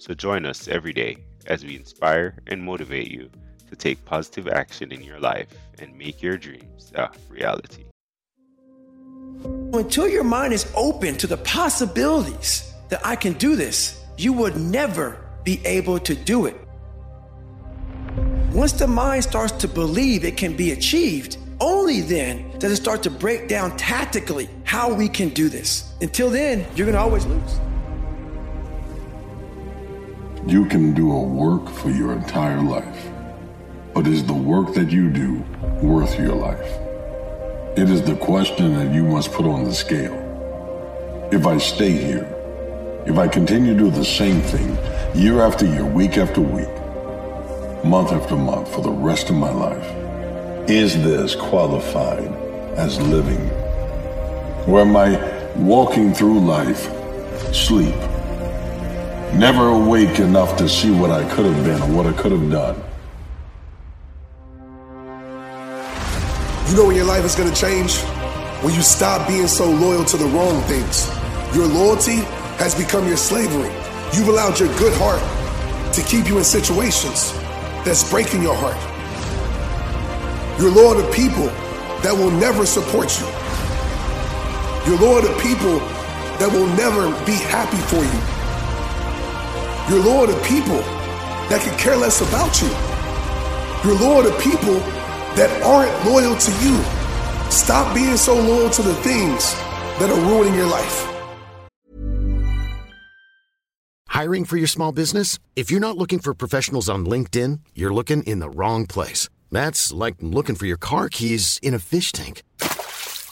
So join us every day as we inspire and motivate you to take positive action in your life and make your dreams a reality. Until your mind is open to the possibilities that I can do this, you would never be able to do it. Once the mind starts to believe it can be achieved, only then does it start to break down tactically how we can do this. Until then, you're going to always lose. You can do a work for your entire life, but is the work that you do worth your life? It is the question that you must put on the scale. If I stay here, if I continue to do the same thing year after year, week after week, month after month for the rest of my life, is this qualified as living? Or am I walking through life, sleep, never awake enough to see what I could have been or what I could have done? You know when your life is going to change? When you stop being so loyal to the wrong things. Your loyalty has become your slavery. You've allowed your good heart to keep you in situations that's breaking your heart. You're loyal to people that will never support you. You're loyal to people that will never be happy for you. You're loyal to people that could care less about you. You're loyal to people that aren't loyal to you. Stop being so loyal to the things that are ruining your life. Hiring for your small business? If you're not looking for professionals on LinkedIn, you're looking in the wrong place. That's like looking for your car keys in a fish tank.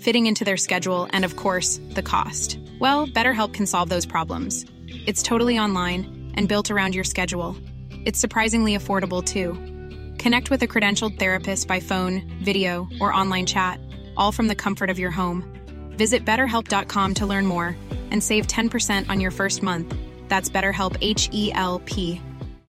fitting into their schedule, and of course, the cost. Well, BetterHelp can solve those problems. It's totally online and built around your schedule. It's surprisingly affordable too. Connect with a credentialed therapist by phone, video, or online chat, all from the comfort of your home. Visit betterhelp.com to learn more and save 10% on your first month. That's BetterHelp H E L P.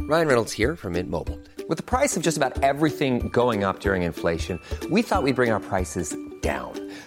Ryan Reynolds here from Mint Mobile. With the price of just about everything going up during inflation, we thought we'd bring our prices down.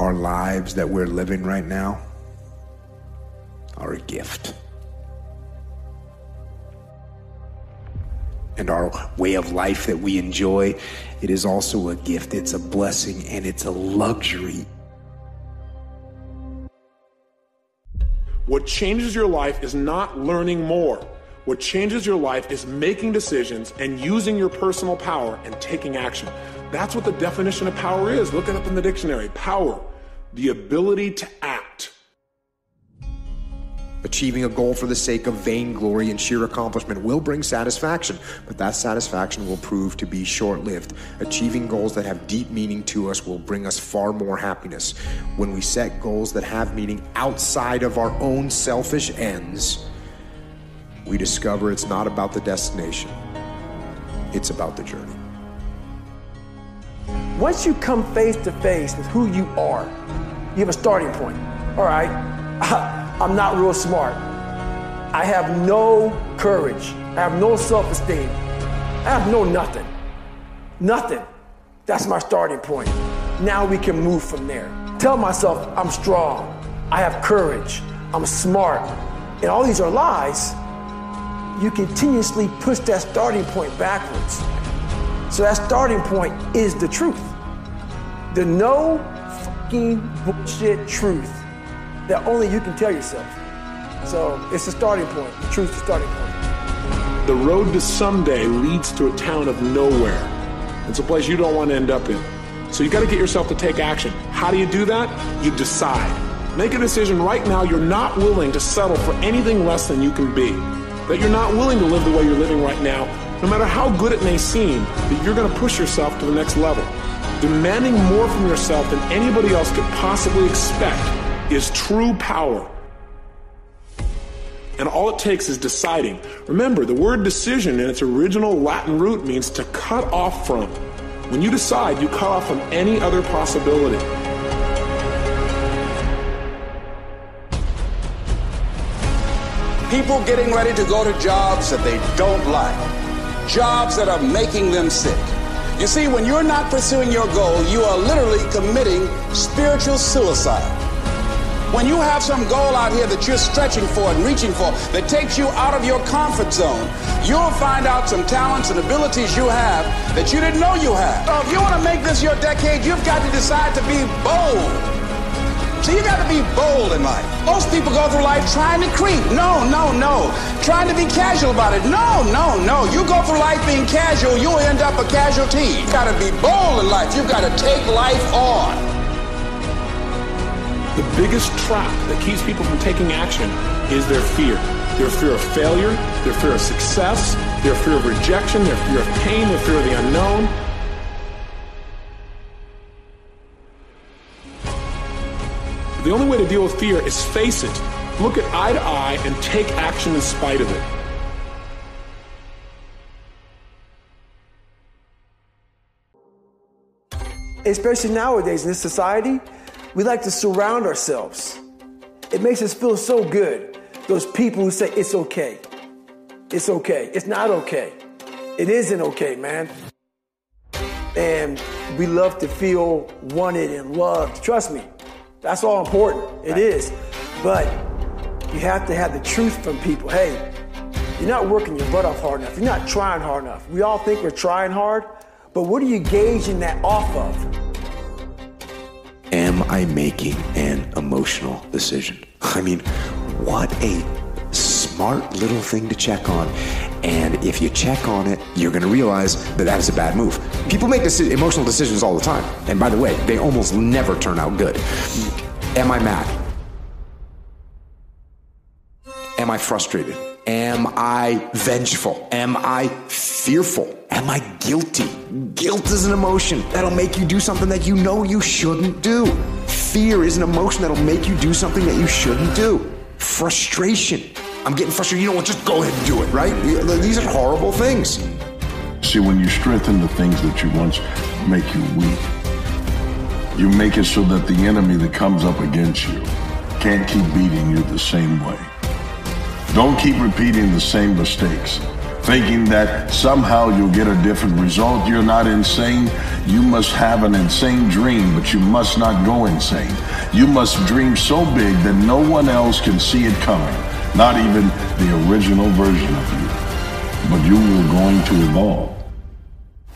Our lives that we're living right now are a gift. And our way of life that we enjoy, it is also a gift. It's a blessing and it's a luxury. What changes your life is not learning more. What changes your life is making decisions and using your personal power and taking action. That's what the definition of power is. Look it up in the dictionary. Power, the ability to act. Achieving a goal for the sake of vainglory and sheer accomplishment will bring satisfaction, but that satisfaction will prove to be short lived. Achieving goals that have deep meaning to us will bring us far more happiness. When we set goals that have meaning outside of our own selfish ends, we discover it's not about the destination, it's about the journey. Once you come face to face with who you are, you have a starting point. All right, I'm not real smart. I have no courage. I have no self esteem. I have no nothing. Nothing. That's my starting point. Now we can move from there. Tell myself I'm strong, I have courage, I'm smart. And all these are lies. You continuously push that starting point backwards. So that starting point is the truth. The no fucking bullshit truth that only you can tell yourself. So it's the starting point. The truth is the starting point. The road to someday leads to a town of nowhere. It's a place you don't want to end up in. So you got to get yourself to take action. How do you do that? You decide. Make a decision right now you're not willing to settle for anything less than you can be. That you're not willing to live the way you're living right now, no matter how good it may seem, that you're going to push yourself to the next level. Demanding more from yourself than anybody else could possibly expect is true power. And all it takes is deciding. Remember, the word decision in its original Latin root means to cut off from. When you decide, you cut off from any other possibility. People getting ready to go to jobs that they don't like, jobs that are making them sick. You see, when you're not pursuing your goal, you are literally committing spiritual suicide. When you have some goal out here that you're stretching for and reaching for that takes you out of your comfort zone, you'll find out some talents and abilities you have that you didn't know you had. So if you want to make this your decade, you've got to decide to be bold. So you got to be bold in life. Most people go through life trying to creep. No, no, no. Trying to be casual about it. No, no, no. You go through life being casual, you'll end up a casualty. You got to be bold in life. You've got to take life on. The biggest trap that keeps people from taking action is their fear. Their fear of failure, their fear of success, their fear of rejection, their fear of pain, their fear of the unknown. The only way to deal with fear is face it, look it eye to eye, and take action in spite of it. Especially nowadays in this society, we like to surround ourselves. It makes us feel so good. Those people who say it's okay. It's okay. It's not okay. It isn't okay, man. And we love to feel wanted and loved. Trust me, that's all important. It is. But you have to have the truth from people. Hey, you're not working your butt off hard enough. You're not trying hard enough. We all think we're trying hard, but what are you gauging that off of? Am I making an emotional decision? I mean, what a smart little thing to check on. And if you check on it, you're going to realize that that is a bad move. People make deci- emotional decisions all the time. And by the way, they almost never turn out good. Am I mad? Am I frustrated? Am I vengeful? Am I fearful? Am I guilty? Guilt is an emotion that'll make you do something that you know you shouldn't do. Fear is an emotion that'll make you do something that you shouldn't do. Frustration. I'm getting frustrated. You know what? Just go ahead and do it, right? These are horrible things. See, when you strengthen the things that you once make you weak, you make it so that the enemy that comes up against you can't keep beating you the same way. Don't keep repeating the same mistakes, thinking that somehow you'll get a different result. You're not insane. You must have an insane dream, but you must not go insane. You must dream so big that no one else can see it coming, not even the original version of you. But you are going to evolve.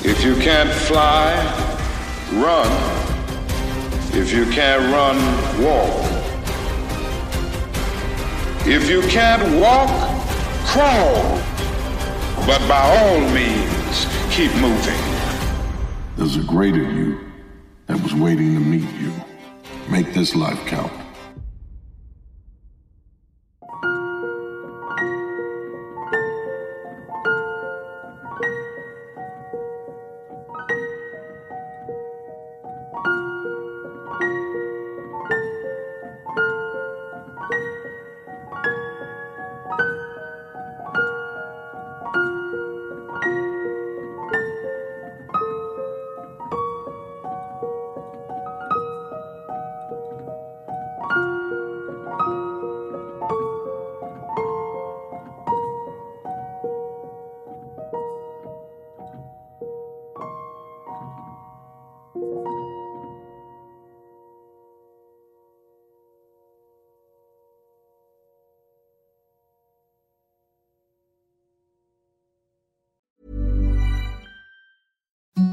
If you can't fly, run. If you can't run, walk. If you can't walk, crawl. But by all means, keep moving. There's a greater you that was waiting to meet you. Make this life count.